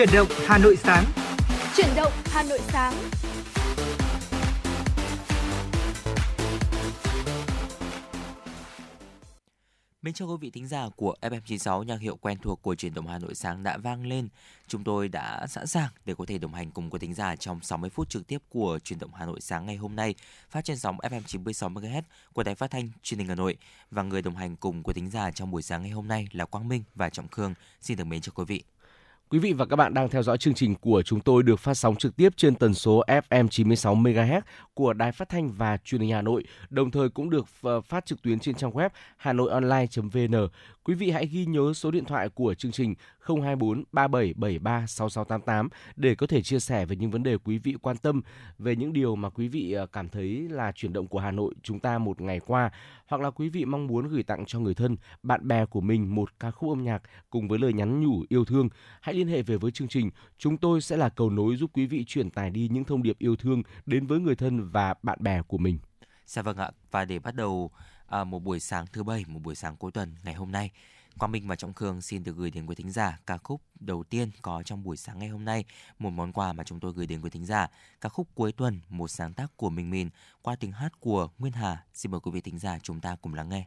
Chuyển động Hà Nội sáng. Chuyển động Hà Nội sáng. Mến chào quý vị thính giả của FM96 nhạc hiệu quen thuộc của truyền động Hà Nội sáng đã vang lên. Chúng tôi đã sẵn sàng để có thể đồng hành cùng quý thính giả trong 60 phút trực tiếp của truyền động Hà Nội sáng ngày hôm nay, phát trên sóng FM 96 MHz của Đài Phát thanh Truyền hình Hà Nội và người đồng hành cùng quý thính giả trong buổi sáng ngày hôm nay là Quang Minh và Trọng Khương. Xin được mến chào quý vị. Quý vị và các bạn đang theo dõi chương trình của chúng tôi được phát sóng trực tiếp trên tần số FM 96 MHz của Đài Phát thanh và Truyền hình Hà Nội, đồng thời cũng được ờ, phát trực tuyến trên trang web hanoionline.vn. Quý vị hãy ghi nhớ số điện thoại của chương trình 024 3773 6688 để có thể chia sẻ về những vấn đề quý vị quan tâm, về những điều mà quý vị ờ, cảm thấy là chuyển động của Hà Nội chúng ta một ngày qua, hoặc là quý vị mong muốn gửi tặng cho người thân, bạn bè của mình một ca khúc âm nhạc cùng với lời nhắn nhủ yêu thương. Hãy liên hệ về với chương trình, chúng tôi sẽ là cầu nối giúp quý vị truyền tải đi những thông điệp yêu thương đến với người thân và bạn bè của mình. Dạ vâng ạ, và để bắt đầu à, một buổi sáng thứ bảy, một buổi sáng cuối tuần ngày hôm nay, Quang Minh và Trọng Khương xin được gửi đến quý thính giả ca khúc đầu tiên có trong buổi sáng ngày hôm nay, một món quà mà chúng tôi gửi đến quý thính giả, ca khúc cuối tuần, một sáng tác của Minh Minh qua tiếng hát của Nguyên Hà. Xin mời quý vị thính giả chúng ta cùng lắng nghe.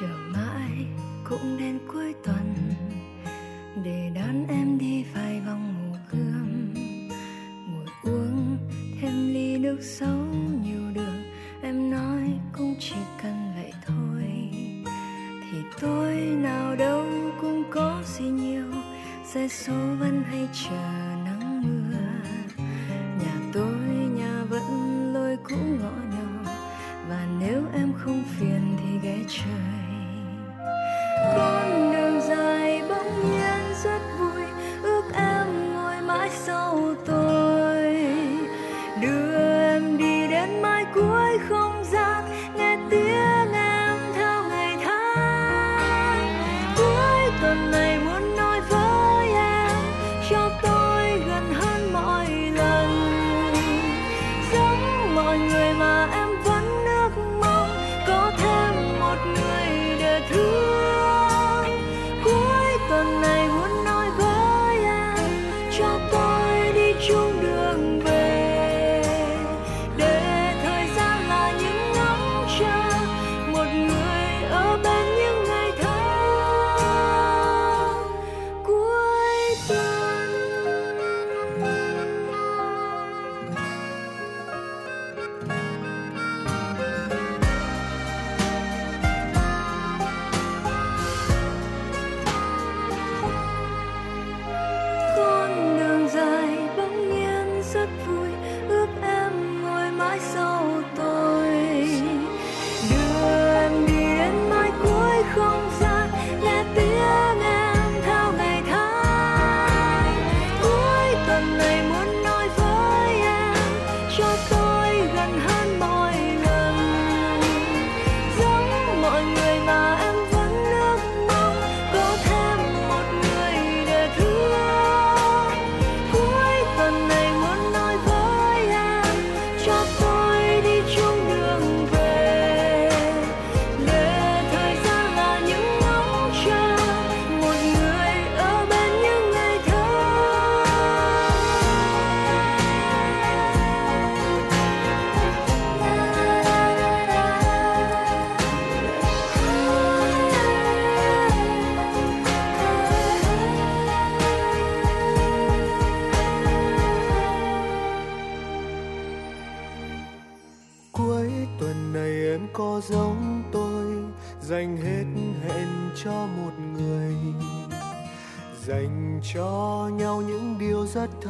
Chờ mãi cũng đến cuối tuần. Để đón em đi vài vòng hồ gươm, ngồi uống thêm ly nước sấu nhiều đường. Em nói cũng chỉ cần vậy thôi, thì tôi nào đâu cũng có gì nhiều. Sẽ số vẫn hay chờ. Tuần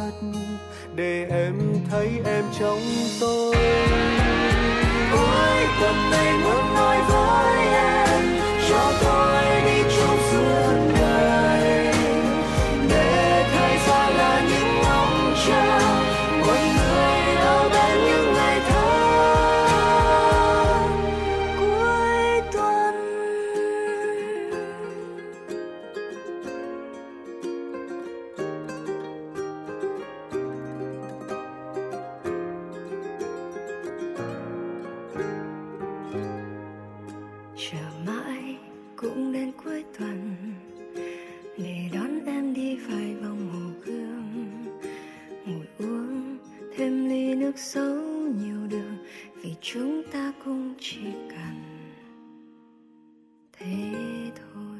thật để em thấy em trong tôi. Cuối tuần này muốn nói với em, cho tôi thế thôi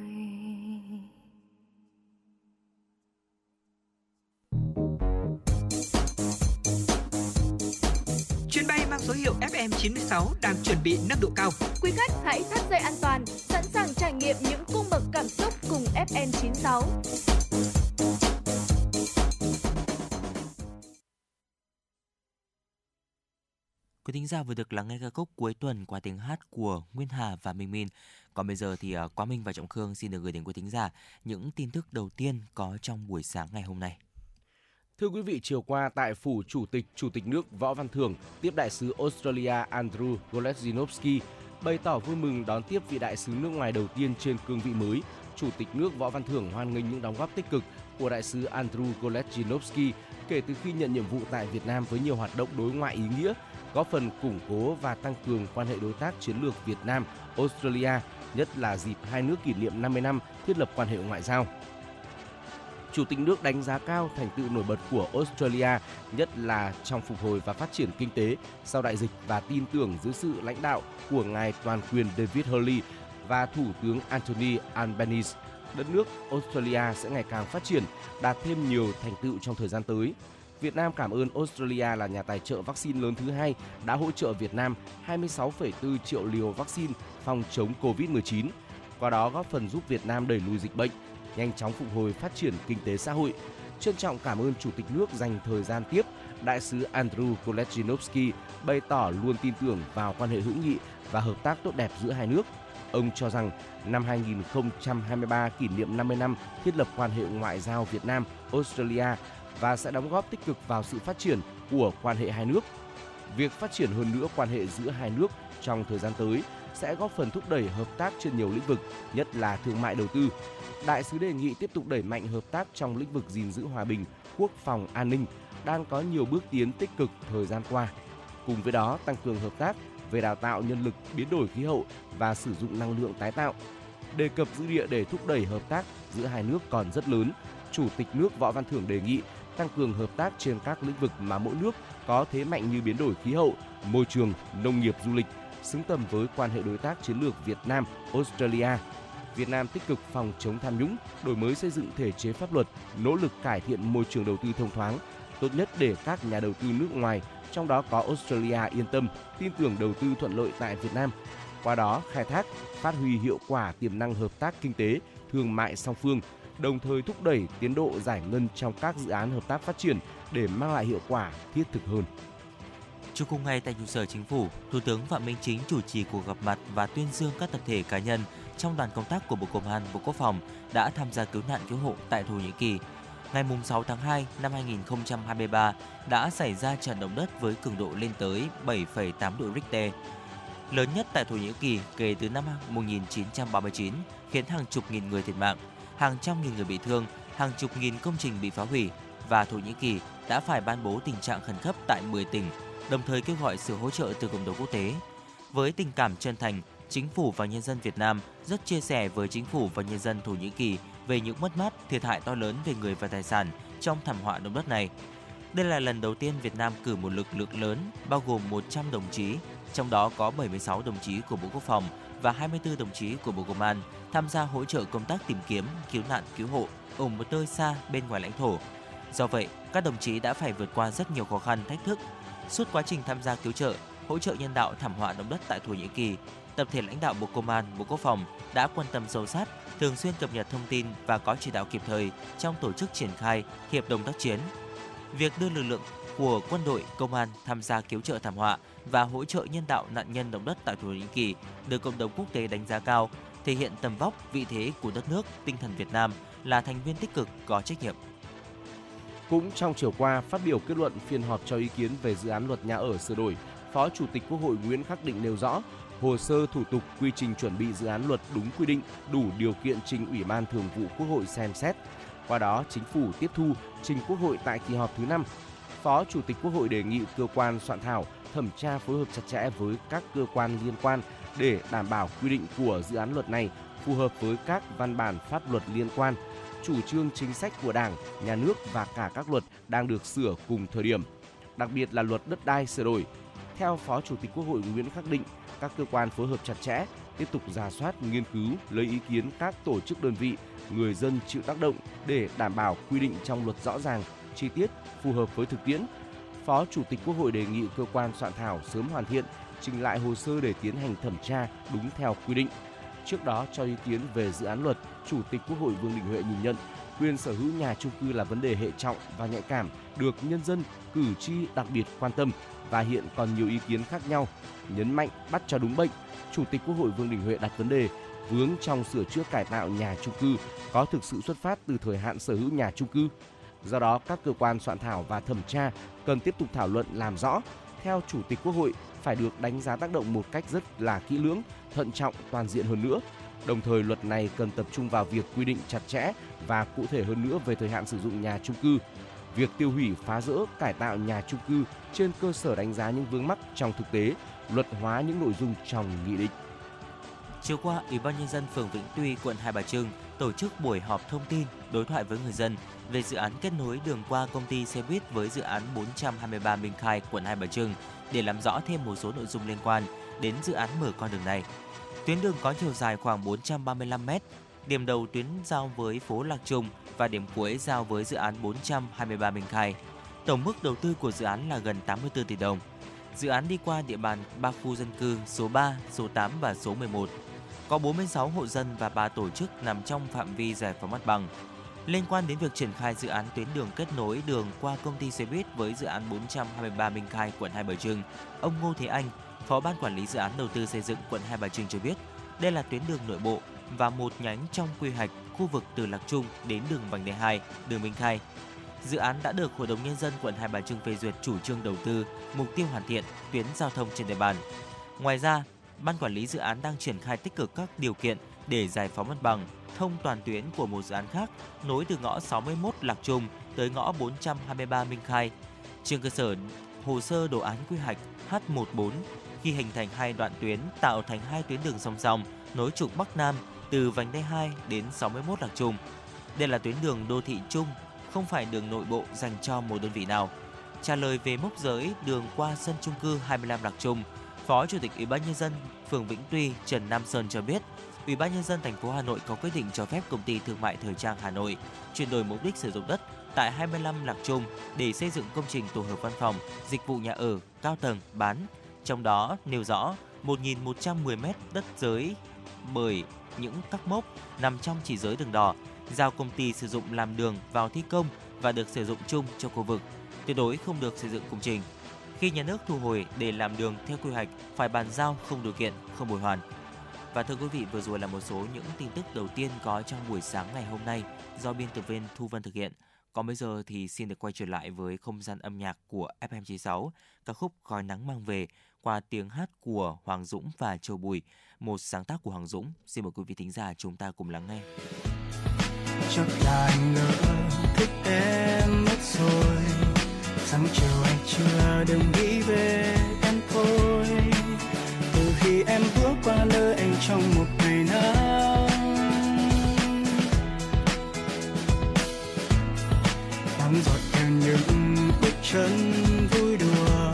Chuyến bay mang số hiệu FM96 đang chuẩn bị nâng độ cao. Quý khách hãy thắt dây an toàn, sẵn sàng trải nghiệm những cung bậc cảm xúc cùng FN96. Quý thính giả vừa được lắng nghe ca khúc cuối tuần qua tiếng hát của Nguyên Hà và Minh Minh. Còn bây giờ thì à, Quá Minh và Trọng Khương xin được gửi đến quý thính giả những tin tức đầu tiên có trong buổi sáng ngày hôm nay. Thưa quý vị, chiều qua tại phủ Chủ tịch Chủ tịch nước Võ Văn Thưởng tiếp đại sứ Australia Andrew Goleszinovsky bày tỏ vui mừng đón tiếp vị đại sứ nước ngoài đầu tiên trên cương vị mới. Chủ tịch nước Võ Văn Thưởng hoan nghênh những đóng góp tích cực của đại sứ Andrew Goleszinovsky kể từ khi nhận nhiệm vụ tại Việt Nam với nhiều hoạt động đối ngoại ý nghĩa, góp phần củng cố và tăng cường quan hệ đối tác chiến lược Việt Nam Australia, nhất là dịp hai nước kỷ niệm 50 năm thiết lập quan hệ ngoại giao. Chủ tịch nước đánh giá cao thành tựu nổi bật của Australia, nhất là trong phục hồi và phát triển kinh tế sau đại dịch và tin tưởng dưới sự lãnh đạo của ngài toàn quyền David Hurley và Thủ tướng Anthony Albanese. Đất nước Australia sẽ ngày càng phát triển, đạt thêm nhiều thành tựu trong thời gian tới. Việt Nam cảm ơn Australia là nhà tài trợ vaccine lớn thứ hai đã hỗ trợ Việt Nam 26,4 triệu liều vaccine phòng chống COVID-19, qua đó góp phần giúp Việt Nam đẩy lùi dịch bệnh, nhanh chóng phục hồi phát triển kinh tế xã hội. Trân trọng cảm ơn Chủ tịch nước dành thời gian tiếp, Đại sứ Andrew Koleshinovsky bày tỏ luôn tin tưởng vào quan hệ hữu nghị và hợp tác tốt đẹp giữa hai nước. Ông cho rằng năm 2023 kỷ niệm 50 năm thiết lập quan hệ ngoại giao Việt Nam Australia và sẽ đóng góp tích cực vào sự phát triển của quan hệ hai nước. Việc phát triển hơn nữa quan hệ giữa hai nước trong thời gian tới sẽ góp phần thúc đẩy hợp tác trên nhiều lĩnh vực, nhất là thương mại đầu tư. Đại sứ đề nghị tiếp tục đẩy mạnh hợp tác trong lĩnh vực gìn giữ hòa bình, quốc phòng, an ninh, đang có nhiều bước tiến tích cực thời gian qua. Cùng với đó, tăng cường hợp tác về đào tạo nhân lực biến đổi khí hậu và sử dụng năng lượng tái tạo. Đề cập dữ địa để thúc đẩy hợp tác giữa hai nước còn rất lớn, Chủ tịch nước Võ Văn Thưởng đề nghị tăng cường hợp tác trên các lĩnh vực mà mỗi nước có thế mạnh như biến đổi khí hậu, môi trường, nông nghiệp, du lịch, xứng tầm với quan hệ đối tác chiến lược Việt Nam Australia. Việt Nam tích cực phòng chống tham nhũng, đổi mới xây dựng thể chế pháp luật, nỗ lực cải thiện môi trường đầu tư thông thoáng, tốt nhất để các nhà đầu tư nước ngoài, trong đó có Australia yên tâm, tin tưởng đầu tư thuận lợi tại Việt Nam. Qua đó, khai thác, phát huy hiệu quả tiềm năng hợp tác kinh tế, thương mại song phương, đồng thời thúc đẩy tiến độ giải ngân trong các dự án hợp tác phát triển để mang lại hiệu quả thiết thực hơn. Chiều cùng ngày tại trụ sở chính phủ, Thủ tướng Phạm Minh Chính chủ trì cuộc gặp mặt và tuyên dương các tập thể cá nhân trong đoàn công tác của Bộ Công an, Bộ Quốc phòng đã tham gia cứu nạn cứu hộ tại Thổ Nhĩ Kỳ. Ngày 6 tháng 2 năm 2023 đã xảy ra trận động đất với cường độ lên tới 7,8 độ Richter, lớn nhất tại Thổ Nhĩ Kỳ kể từ năm 1939, khiến hàng chục nghìn người thiệt mạng, hàng trăm nghìn người bị thương, hàng chục nghìn công trình bị phá hủy và Thổ Nhĩ Kỳ đã phải ban bố tình trạng khẩn cấp tại 10 tỉnh, đồng thời kêu gọi sự hỗ trợ từ cộng đồng quốc tế. Với tình cảm chân thành, chính phủ và nhân dân Việt Nam rất chia sẻ với chính phủ và nhân dân Thổ Nhĩ Kỳ về những mất mát, thiệt hại to lớn về người và tài sản trong thảm họa động đất này. Đây là lần đầu tiên Việt Nam cử một lực lượng lớn bao gồm 100 đồng chí, trong đó có 76 đồng chí của Bộ Quốc phòng và 24 đồng chí của Bộ Công an tham gia hỗ trợ công tác tìm kiếm, cứu nạn, cứu hộ ở một nơi xa bên ngoài lãnh thổ. Do vậy, các đồng chí đã phải vượt qua rất nhiều khó khăn, thách thức. Suốt quá trình tham gia cứu trợ, hỗ trợ nhân đạo thảm họa động đất tại Thổ Nhĩ Kỳ, tập thể lãnh đạo Bộ Công an, Bộ Quốc phòng đã quan tâm sâu sát, thường xuyên cập nhật thông tin và có chỉ đạo kịp thời trong tổ chức triển khai hiệp đồng tác chiến. Việc đưa lực lượng của quân đội, công an tham gia cứu trợ thảm họa và hỗ trợ nhân đạo nạn nhân động đất tại Thổ Nhĩ Kỳ được cộng đồng quốc tế đánh giá cao, thể hiện tầm vóc, vị thế của đất nước, tinh thần Việt Nam là thành viên tích cực có trách nhiệm. Cũng trong chiều qua, phát biểu kết luận phiên họp cho ý kiến về dự án luật nhà ở sửa đổi, Phó Chủ tịch Quốc hội Nguyễn Khắc Định nêu rõ, hồ sơ thủ tục quy trình chuẩn bị dự án luật đúng quy định, đủ điều kiện trình Ủy ban Thường vụ Quốc hội xem xét. Qua đó, chính phủ tiếp thu trình Quốc hội tại kỳ họp thứ 5. Phó Chủ tịch Quốc hội đề nghị cơ quan soạn thảo thẩm tra phối hợp chặt chẽ với các cơ quan liên quan để đảm bảo quy định của dự án luật này phù hợp với các văn bản pháp luật liên quan, chủ trương chính sách của Đảng, Nhà nước và cả các luật đang được sửa cùng thời điểm. đặc biệt là luật đất đai sửa đổi. Theo Phó Chủ tịch Quốc hội Nguyễn Khắc Định, các cơ quan phối hợp chặt chẽ, tiếp tục giả soát, nghiên cứu, lấy ý kiến các tổ chức đơn vị, người dân chịu tác động để đảm bảo quy định trong luật rõ ràng, chi tiết, phù hợp với thực tiễn. Phó Chủ tịch Quốc hội đề nghị cơ quan soạn thảo sớm hoàn thiện, trình lại hồ sơ để tiến hành thẩm tra đúng theo quy định. Trước đó cho ý kiến về dự án luật, Chủ tịch Quốc hội Vương Đình Huệ nhìn nhận quyền sở hữu nhà chung cư là vấn đề hệ trọng và nhạy cảm, được nhân dân, cử tri đặc biệt quan tâm và hiện còn nhiều ý kiến khác nhau. Nhấn mạnh bắt cho đúng bệnh, Chủ tịch Quốc hội Vương Đình Huệ đặt vấn đề vướng trong sửa chữa cải tạo nhà chung cư có thực sự xuất phát từ thời hạn sở hữu nhà chung cư. Do đó, các cơ quan soạn thảo và thẩm tra cần tiếp tục thảo luận làm rõ. Theo Chủ tịch Quốc hội, phải được đánh giá tác động một cách rất là kỹ lưỡng, thận trọng, toàn diện hơn nữa. Đồng thời, luật này cần tập trung vào việc quy định chặt chẽ và cụ thể hơn nữa về thời hạn sử dụng nhà chung cư. Việc tiêu hủy, phá rỡ, cải tạo nhà chung cư trên cơ sở đánh giá những vướng mắc trong thực tế, luật hóa những nội dung trong nghị định. Chiều qua, Ủy ban nhân dân phường Vĩnh Tuy, quận Hai Bà Trưng tổ chức buổi họp thông tin, đối thoại với người dân về dự án kết nối đường qua công ty xe buýt với dự án 423 Minh Khai, quận Hai Bà Trưng để làm rõ thêm một số nội dung liên quan đến dự án mở con đường này. Tuyến đường có chiều dài khoảng 435 m, điểm đầu tuyến giao với phố Lạc Trung và điểm cuối giao với dự án 423 Minh Khai. Tổng mức đầu tư của dự án là gần 84 tỷ đồng. Dự án đi qua địa bàn 3 khu dân cư số 3, số 8 và số 11. Có 46 hộ dân và 3 tổ chức nằm trong phạm vi giải phóng mặt bằng. Liên quan đến việc triển khai dự án tuyến đường kết nối đường qua công ty xe buýt với dự án 423 Minh Khai, quận Hai Bà Trưng, ông Ngô Thế Anh, Phó ban quản lý dự án đầu tư xây dựng quận Hai Bà Trưng cho biết, đây là tuyến đường nội bộ và một nhánh trong quy hoạch khu vực từ Lạc Trung đến đường vành đai 2, đường Minh Khai. Dự án đã được Hội đồng Nhân dân quận Hai Bà Trưng phê duyệt chủ trương đầu tư, mục tiêu hoàn thiện tuyến giao thông trên địa bàn. Ngoài ra, Ban quản lý dự án đang triển khai tích cực các điều kiện để giải phóng mặt bằng, thông toàn tuyến của một dự án khác nối từ ngõ 61 Lạc Trung tới ngõ 423 Minh Khai. Trên cơ sở hồ sơ đồ án quy hoạch H14 khi hình thành hai đoạn tuyến tạo thành hai tuyến đường song song nối trục Bắc Nam từ vành đai 2 đến 61 Lạc Trung. Đây là tuyến đường đô thị chung, không phải đường nội bộ dành cho một đơn vị nào. Trả lời về mốc giới đường qua sân chung cư 25 Lạc Trung, Phó Chủ tịch Ủy ban nhân dân phường Vĩnh Tuy Trần Nam Sơn cho biết, Ủy ban nhân dân thành phố Hà Nội có quyết định cho phép công ty thương mại thời trang Hà Nội chuyển đổi mục đích sử dụng đất tại 25 Lạc Trung để xây dựng công trình tổ hợp văn phòng, dịch vụ nhà ở cao tầng bán. Trong đó nêu rõ 1.110 m đất giới bởi những các mốc nằm trong chỉ giới đường đỏ, giao công ty sử dụng làm đường vào thi công và được sử dụng chung cho khu vực, tuyệt đối không được xây dựng công trình. Khi nhà nước thu hồi để làm đường theo quy hoạch phải bàn giao không điều kiện, không bồi hoàn. Và thưa quý vị, vừa rồi là một số những tin tức đầu tiên có trong buổi sáng ngày hôm nay do biên tập viên Thu Vân thực hiện. Còn bây giờ thì xin được quay trở lại với không gian âm nhạc của FM96, ca khúc Khói nắng mang về qua tiếng hát của Hoàng Dũng và Châu Bùi, một sáng tác của Hoàng Dũng. Xin mời quý vị thính giả chúng ta cùng lắng nghe. Chắc là anh ngỡ thích em mất rồi Sáng chiều anh chưa đừng nghĩ về em thôi. Từ khi em bước qua nơi anh trong một ngày nắng. Nắng giọt theo những bước chân vui đùa.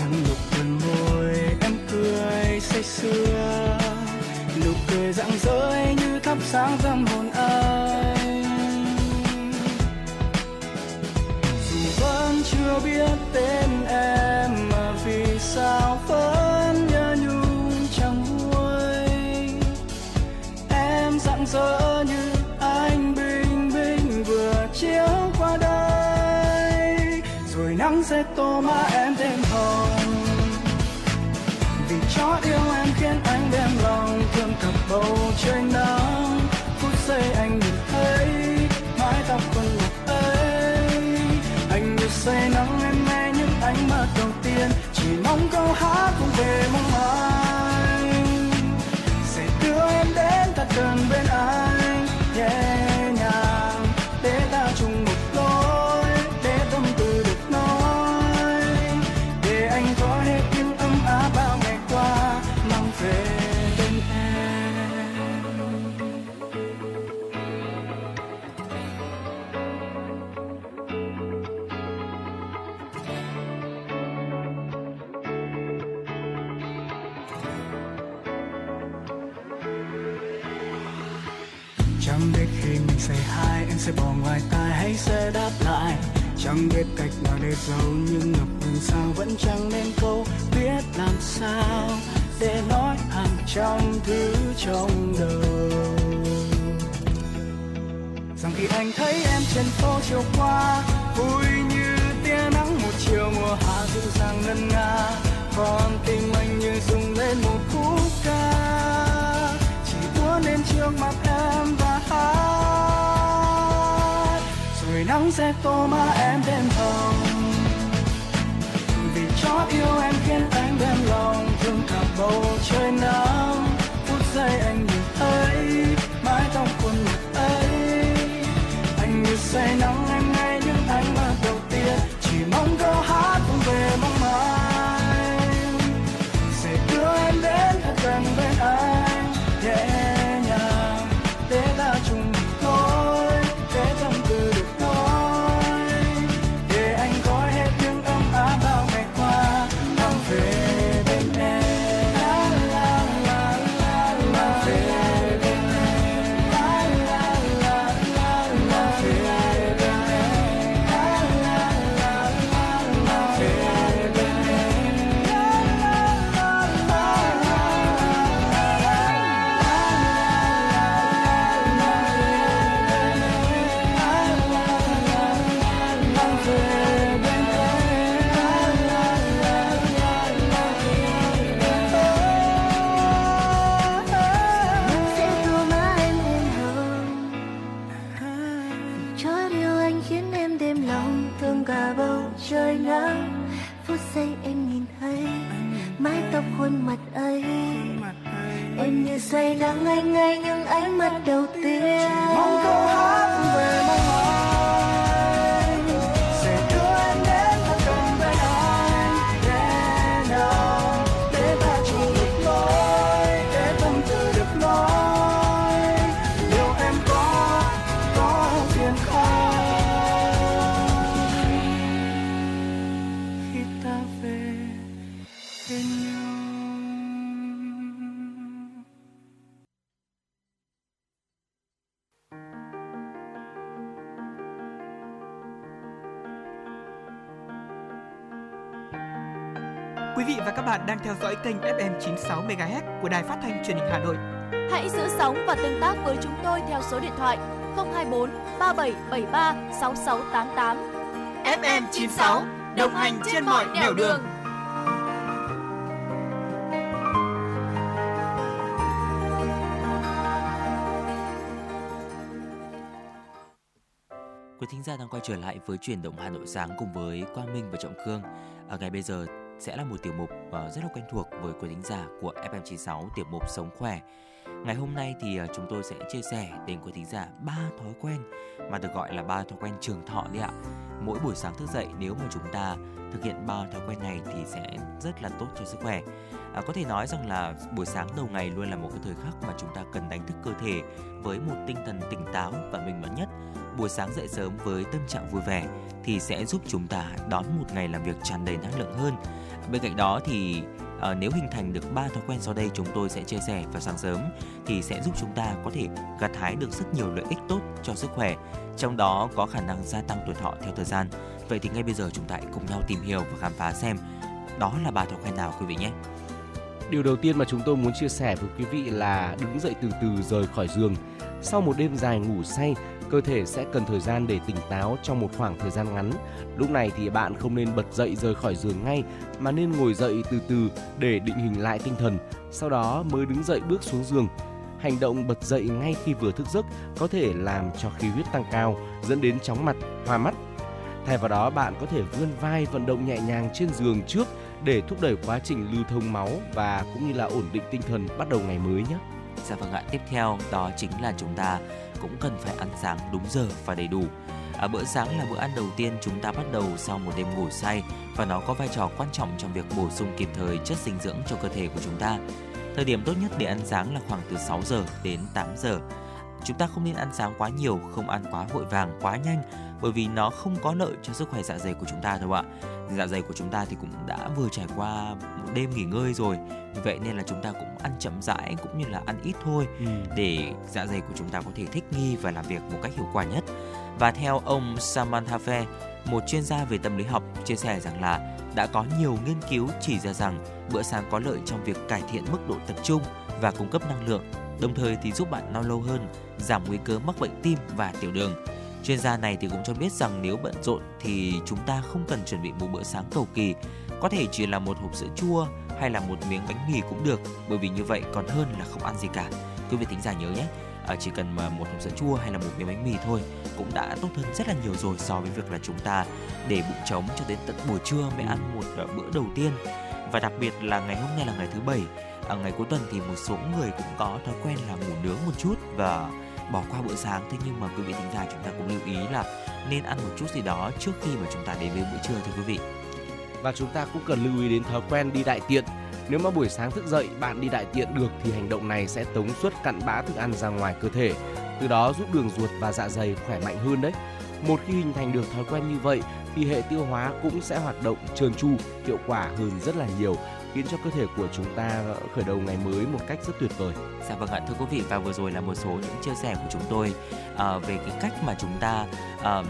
Nắng lục bên môi em cười say sưa. Nụ cười rạng rỡ như thắp sáng tâm hồn mong nắng đang theo dõi kênh FM 96 MHz của Đài Phát thanh Truyền hình Hà Nội. Hãy giữ sóng và tương tác với chúng tôi theo số điện thoại 024 3773 6688. FM 96 đồng hành trên mọi nẻo đường. Quý thính giả đang quay trở lại với chuyển động Hà Nội sáng cùng với Quang Minh và Trọng Khương. Ở ngày bây giờ sẽ là một tiểu mục ờ, rất là quen thuộc với quý thính giả của FM96 tiểu mục Sống khỏe. Ngày hôm nay thì ờ, chúng tôi sẽ chia sẻ đến quý thính giả ba thói quen mà được gọi là ba thói quen trường thọ đấy ạ. Mỗi buổi sáng thức dậy nếu mà chúng ta thực hiện ba thói quen này thì sẽ rất là tốt cho sức khỏe. À, có thể nói rằng là buổi sáng đầu ngày luôn là một cái thời khắc mà chúng ta cần đánh thức cơ thể với một tinh thần tỉnh táo và minh mẫn nhất buổi sáng dậy sớm với tâm trạng vui vẻ thì sẽ giúp chúng ta đón một ngày làm việc tràn đầy năng lượng hơn. Bên cạnh đó thì à, nếu hình thành được ba thói quen sau đây chúng tôi sẽ chia sẻ vào sáng sớm thì sẽ giúp chúng ta có thể gặt hái được rất nhiều lợi ích tốt cho sức khỏe, trong đó có khả năng gia tăng tuổi thọ theo thời gian. Vậy thì ngay bây giờ chúng ta hãy cùng nhau tìm hiểu và khám phá xem đó là ba thói quen nào quý vị nhé. Điều đầu tiên mà chúng tôi muốn chia sẻ với quý vị là đứng dậy từ từ rời khỏi giường. Sau một đêm dài ngủ say, cơ thể sẽ cần thời gian để tỉnh táo trong một khoảng thời gian ngắn. Lúc này thì bạn không nên bật dậy rời khỏi giường ngay mà nên ngồi dậy từ từ để định hình lại tinh thần, sau đó mới đứng dậy bước xuống giường. Hành động bật dậy ngay khi vừa thức giấc có thể làm cho khí huyết tăng cao, dẫn đến chóng mặt, hoa mắt. Thay vào đó, bạn có thể vươn vai vận động nhẹ nhàng trên giường trước để thúc đẩy quá trình lưu thông máu và cũng như là ổn định tinh thần bắt đầu ngày mới nhé. Dạ vâng ạ, tiếp theo đó chính là chúng ta cũng cần phải ăn sáng đúng giờ và đầy đủ. À, bữa sáng là bữa ăn đầu tiên chúng ta bắt đầu sau một đêm ngủ say và nó có vai trò quan trọng trong việc bổ sung kịp thời chất dinh dưỡng cho cơ thể của chúng ta. Thời điểm tốt nhất để ăn sáng là khoảng từ 6 giờ đến 8 giờ. Chúng ta không nên ăn sáng quá nhiều, không ăn quá vội vàng, quá nhanh bởi vì nó không có lợi cho sức khỏe dạ dày của chúng ta đâu ạ dạ dày của chúng ta thì cũng đã vừa trải qua một đêm nghỉ ngơi rồi vì vậy nên là chúng ta cũng ăn chậm rãi cũng như là ăn ít thôi Ừ. để dạ dày của chúng ta có thể thích nghi và làm việc một cách hiệu quả nhất và theo ông Samantha Fair một chuyên gia về tâm lý học chia sẻ rằng là đã có nhiều nghiên cứu chỉ ra rằng bữa sáng có lợi trong việc cải thiện mức độ tập trung và cung cấp năng lượng, đồng thời thì giúp bạn no lâu hơn, giảm nguy cơ mắc bệnh tim và tiểu đường. Chuyên gia này thì cũng cho biết rằng nếu bận rộn thì chúng ta không cần chuẩn bị một bữa sáng cầu kỳ, có thể chỉ là một hộp sữa chua hay là một miếng bánh mì cũng được, bởi vì như vậy còn hơn là không ăn gì cả. Quý vị thính giả nhớ nhé, à, chỉ cần mà một hộp sữa chua hay là một miếng bánh mì thôi cũng đã tốt hơn rất là nhiều rồi so với việc là chúng ta để bụng trống cho đến tận buổi trưa mới ăn một à, bữa đầu tiên và đặc biệt là ngày hôm nay là ngày thứ bảy ở ngày cuối tuần thì một số người cũng có thói quen là ngủ nướng một chút và bỏ qua bữa sáng thế nhưng mà quý vị thính giả chúng ta cũng lưu ý là nên ăn một chút gì đó trước khi mà chúng ta đến với bữa trưa thưa quý vị Và chúng ta cũng cần lưu ý đến thói quen đi đại tiện. Nếu mà buổi sáng thức dậy bạn đi đại tiện được thì hành động này sẽ tống suất cặn bã thức ăn ra ngoài cơ thể, từ đó giúp đường ruột và dạ dày khỏe mạnh hơn đấy. Một khi hình thành được thói quen như vậy thì hệ tiêu hóa cũng sẽ hoạt động trơn tru, hiệu quả hơn rất là nhiều, khiến cho cơ thể của chúng ta ờ, khởi đầu ngày mới một cách rất tuyệt vời. Dạ vâng ạ thưa quý vị và vừa rồi là một số những chia sẻ của chúng tôi uh, về cái cách mà chúng ta uh,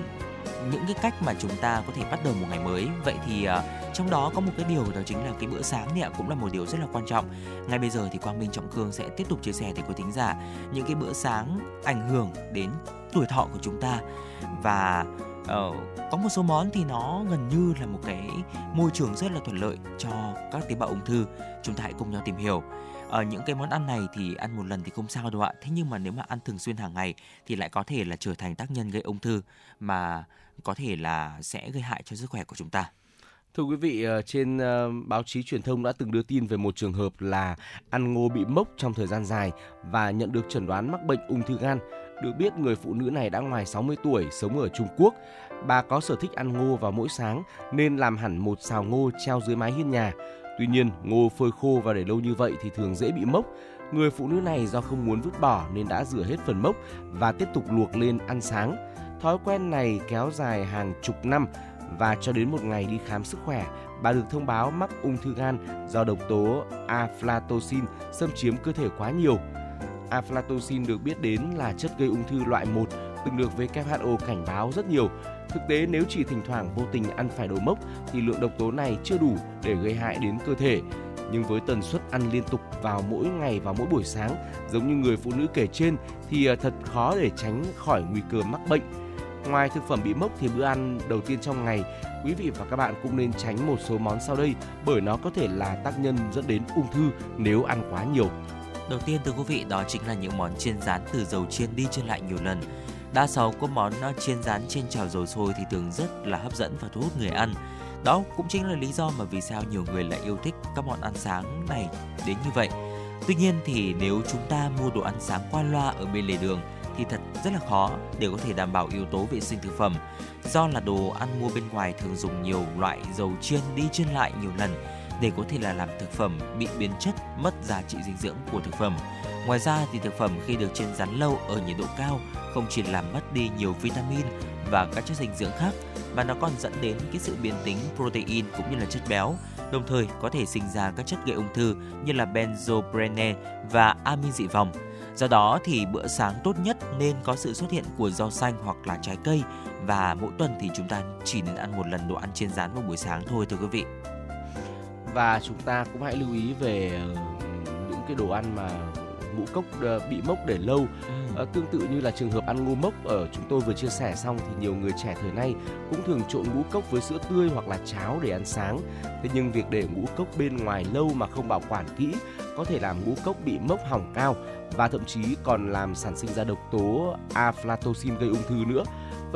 những cái cách mà chúng ta có thể bắt đầu một ngày mới vậy thì uh, trong đó có một cái điều đó chính là cái bữa sáng này cũng là một điều rất là quan trọng ngay bây giờ thì Quang Minh Trọng Cương sẽ tiếp tục chia sẻ tới quý thính giả những cái bữa sáng ảnh hưởng đến tuổi thọ của chúng ta và ờ, có một số món thì nó gần như là một cái môi trường rất là thuận lợi cho các tế bào ung thư. Chúng ta hãy cùng nhau tìm hiểu. Ở những cái món ăn này thì ăn một lần thì không sao đâu ạ. Thế nhưng mà nếu mà ăn thường xuyên hàng ngày thì lại có thể là trở thành tác nhân gây ung thư mà có thể là sẽ gây hại cho sức khỏe của chúng ta. Thưa quý vị, ờ, trên ờ, báo chí truyền thông đã từng đưa tin về một trường hợp là ăn ngô bị mốc trong thời gian dài và nhận được chẩn đoán mắc bệnh ung thư gan. Được biết người phụ nữ này đã ngoài 60 tuổi, sống ở Trung Quốc. Bà có sở thích ăn ngô vào mỗi sáng nên làm hẳn một xào ngô treo dưới mái hiên nhà. Tuy nhiên, ngô phơi khô và để lâu như vậy thì thường dễ bị mốc. Người phụ nữ này do không muốn vứt bỏ nên đã rửa hết phần mốc và tiếp tục luộc lên ăn sáng. Thói quen này kéo dài hàng chục năm và cho đến một ngày đi khám sức khỏe, bà được thông báo mắc ung thư gan do độc tố aflatoxin xâm chiếm cơ thể quá nhiều. Aflatoxin được biết đến là chất gây ung thư loại 1, từng được WHO cảnh báo rất nhiều. Thực tế nếu chỉ thỉnh thoảng vô tình ăn phải đồ mốc thì lượng độc tố này chưa đủ để gây hại đến cơ thể. Nhưng với tần suất ăn liên tục vào mỗi ngày và mỗi buổi sáng, giống như người phụ nữ kể trên thì à, thật khó để tránh khỏi nguy cơ mắc bệnh. Ngoài thực phẩm bị mốc thì bữa ăn đầu tiên trong ngày, quý vị và các bạn cũng nên tránh một số món sau đây bởi nó có thể là tác nhân dẫn đến ung thư nếu ăn quá nhiều. Đầu tiên, thưa quý vị, đó chính là những món chiên rán từ dầu chiên đi chiên lại nhiều lần. Đa số các món à, chiên rán trên chảo dầu sôi thì thường rất là hấp dẫn và thu hút người ăn. Đó cũng chính là lý do mà vì sao nhiều người lại yêu thích các món ăn sáng này đến như vậy. Tuy nhiên thì nếu chúng ta mua đồ ăn sáng qua loa ở bên lề đường thì thật rất là khó để có thể đảm bảo yếu tố vệ sinh thực phẩm. Do là đồ ăn mua bên ngoài thường dùng nhiều loại dầu chiên đi chiên lại nhiều lần để có thể là làm thực phẩm bị biến chất, mất giá trị dinh dưỡng của thực phẩm. Ngoài ra thì thực phẩm khi được chiên rán lâu ở nhiệt độ cao không chỉ làm mất đi nhiều vitamin và các chất dinh dưỡng khác mà nó còn dẫn đến cái sự biến tính protein cũng như là chất béo, đồng thời có thể sinh ra các chất gây ung thư như là benzoprene và amin dị vòng. Do đó thì bữa sáng tốt nhất nên có sự xuất hiện của rau xanh hoặc là trái cây và mỗi tuần thì chúng ta chỉ nên ăn một lần đồ ăn chiên rán vào buổi sáng thôi thưa quý vị. Và chúng ta cũng hãy lưu ý về ờ, những cái đồ ăn mà ngũ cốc ờ, bị mốc để lâu Ờ, tương tự như là trường hợp ăn ngô mốc ở chúng tôi vừa chia sẻ xong thì nhiều người trẻ thời nay cũng thường trộn ngũ cốc với sữa tươi hoặc là cháo để ăn sáng. Thế nhưng việc để ngũ cốc bên ngoài lâu mà không bảo quản kỹ có thể làm ngũ cốc bị mốc hỏng cao và thậm chí còn làm sản sinh ra độc tố aflatoxin gây ung thư nữa.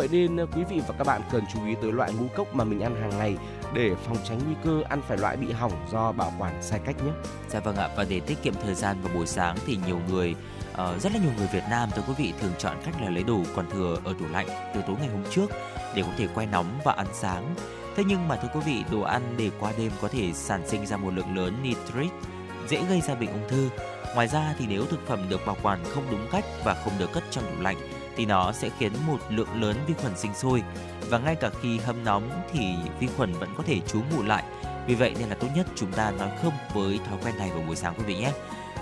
Vậy nên ờ, quý vị và các bạn cần chú ý tới loại ngũ cốc mà mình ăn hàng ngày để phòng tránh nguy cơ ăn phải loại bị hỏng do bảo quản sai cách nhé. Dạ vâng ạ và để tiết kiệm thời gian vào buổi sáng thì nhiều người uh, rất là nhiều người Việt Nam thưa quý vị thường chọn cách là lấy đồ còn thừa ở tủ lạnh từ tối ngày hôm trước để có thể quay nóng và ăn sáng. Thế nhưng mà thưa quý vị, đồ ăn để qua đêm có thể sản sinh ra một lượng lớn nitrit dễ gây ra bệnh ung thư. Ngoài ra thì nếu thực phẩm được bảo quản không đúng cách và không được cất trong tủ lạnh thì nó sẽ khiến một lượng lớn vi khuẩn sinh sôi và ngay cả khi hâm nóng thì vi khuẩn vẫn có thể trú ngụ lại. Vì vậy nên là tốt nhất chúng ta nói không với thói quen này vào buổi sáng quý vị nhé.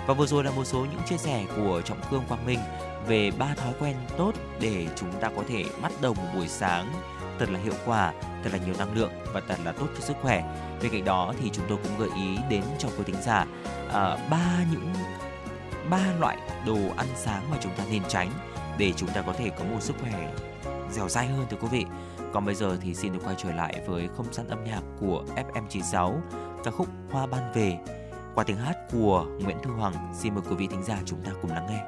Và vừa rồi là một số những chia sẻ của Trọng Cương Quang Minh về ba thói quen tốt để chúng ta có thể bắt đầu một buổi sáng thật là hiệu quả, thật là nhiều năng lượng và thật là tốt cho sức khỏe. Bên cạnh đó thì chúng tôi cũng gợi ý đến cho quý thính giả à, ba uh, những ba loại đồ ăn sáng mà chúng ta nên tránh để chúng ta có thể có một sức khỏe dẻo dai hơn thưa quý vị. Còn bây giờ thì xin được quay trở lại với không gian âm nhạc của FM96, ca khúc Hoa ban về qua tiếng hát của Nguyễn Thu Hoàng. Xin mời quý vị thính giả chúng ta cùng lắng nghe.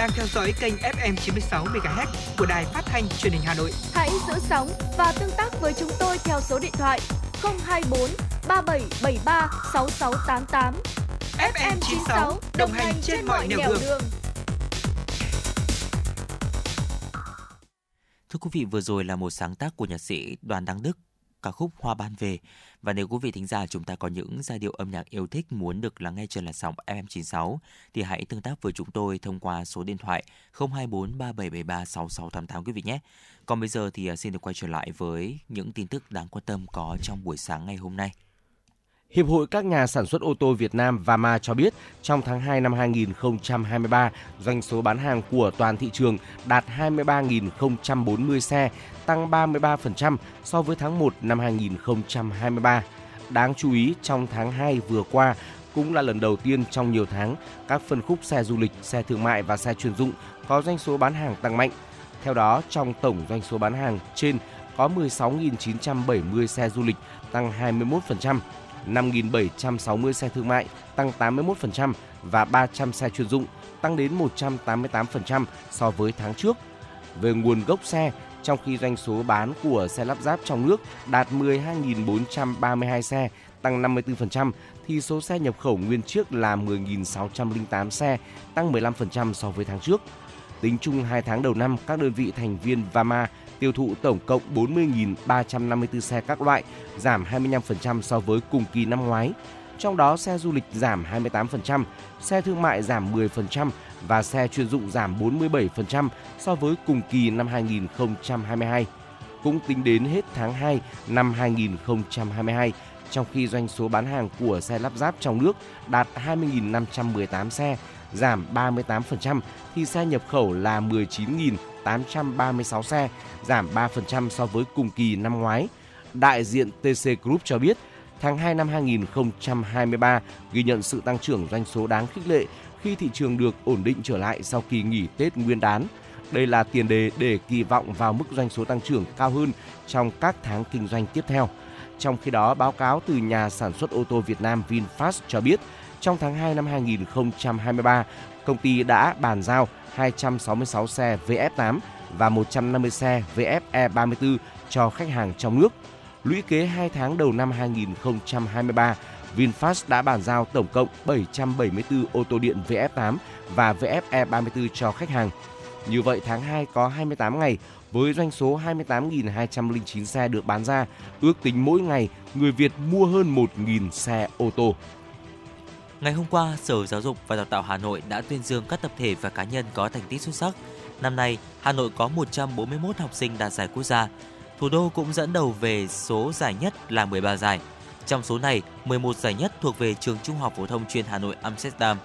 Đang theo dõi kênh FM 96 MHz của đài phát thanh truyền hình Hà Nội. Hãy giữ sóng và tương tác với chúng tôi theo số điện thoại 024 3773 6688. FM 96 đồng hành trên mọi nẻo đường. đường. Thưa quý vị, vừa rồi là một sáng tác của nhạc sĩ Đoàn Đăng Đức, ca khúc Hoa ban về. Và nếu quý vị thính giả chúng ta có những giai điệu âm nhạc yêu thích muốn được lắng nghe trên làn sóng FM96 thì hãy tương tác với chúng tôi thông qua số điện thoại 024 3773 6688 quý vị nhé. Còn bây giờ thì à, xin được quay trở lại với những tin tức đáng quan tâm có trong buổi sáng ngày hôm nay. Hiệp hội các nhà sản xuất ô tô Việt Nam VAMA cho biết, trong tháng 2 năm 2023, doanh số bán hàng của toàn thị trường đạt 23.040 xe, tăng 33% so với tháng 1 năm 2023. Đáng chú ý, trong tháng 2 vừa qua, cũng là lần đầu tiên trong nhiều tháng, các phân khúc xe du lịch, xe thương mại và xe chuyên dụng có doanh số bán hàng tăng mạnh. Theo đó, trong tổng doanh số bán hàng trên có 16.970 xe du lịch, tăng 21%, 5.760 xe thương mại, tăng 81% và 300 xe chuyên dụng, tăng đến 188% so với tháng trước. Về nguồn gốc xe, trong khi doanh số bán của xe lắp ráp trong nước đạt 12.432 xe, tăng 54%, thì số xe nhập khẩu nguyên chiếc là 10.608 xe, tăng 15% so với tháng trước. Tính chung 2 tháng đầu năm, các đơn vị thành viên VAMA tiêu thụ tổng cộng 40.354 xe các loại, giảm 25% so với cùng kỳ năm ngoái. Trong đó xe du lịch giảm 28%, xe thương mại giảm 10% và xe chuyên dụng giảm 47% so với cùng kỳ năm 2022. Cũng tính đến hết tháng 2 năm 2022, trong khi doanh số bán hàng của xe lắp ráp trong nước đạt 20.518 xe, giảm 38%, thì xe nhập khẩu là 19.836 xe, giảm 3% so với cùng kỳ năm ngoái. Đại diện TC Group cho biết, tháng 2 năm 2023 ghi nhận sự tăng trưởng doanh số đáng khích lệ khi thị trường được ổn định trở lại sau kỳ nghỉ Tết Nguyên đán. Đây là tiền đề để kỳ vọng vào mức doanh số tăng trưởng cao hơn trong các tháng kinh doanh tiếp theo. Trong khi đó, báo cáo từ nhà sản xuất ô tô Việt Nam VinFast cho biết, trong tháng 2 năm 2023, công ty đã bàn giao 266 xe VF8 và 150 xe VFE34 cho khách hàng trong nước. Lũy kế 2 tháng đầu năm 2023, VinFast đã bàn giao tổng cộng 774 ô tô điện VF8 và VF E34 cho khách hàng. Như vậy tháng 2 có 28 ngày với doanh số 28.209 xe được bán ra, ước tính mỗi ngày người Việt mua hơn 1.000 xe ô tô. Ngày hôm qua, Sở Giáo dục và Đào tạo Hà Nội đã tuyên dương các tập thể và cá nhân có thành tích xuất sắc. Năm nay, Hà Nội có 141 học sinh đạt giải quốc gia. Thủ đô cũng dẫn đầu về số giải nhất là 13 giải. Trong số này, 11 giải nhất thuộc về trường Trung học phổ thông chuyên Hà Nội Amsterdam.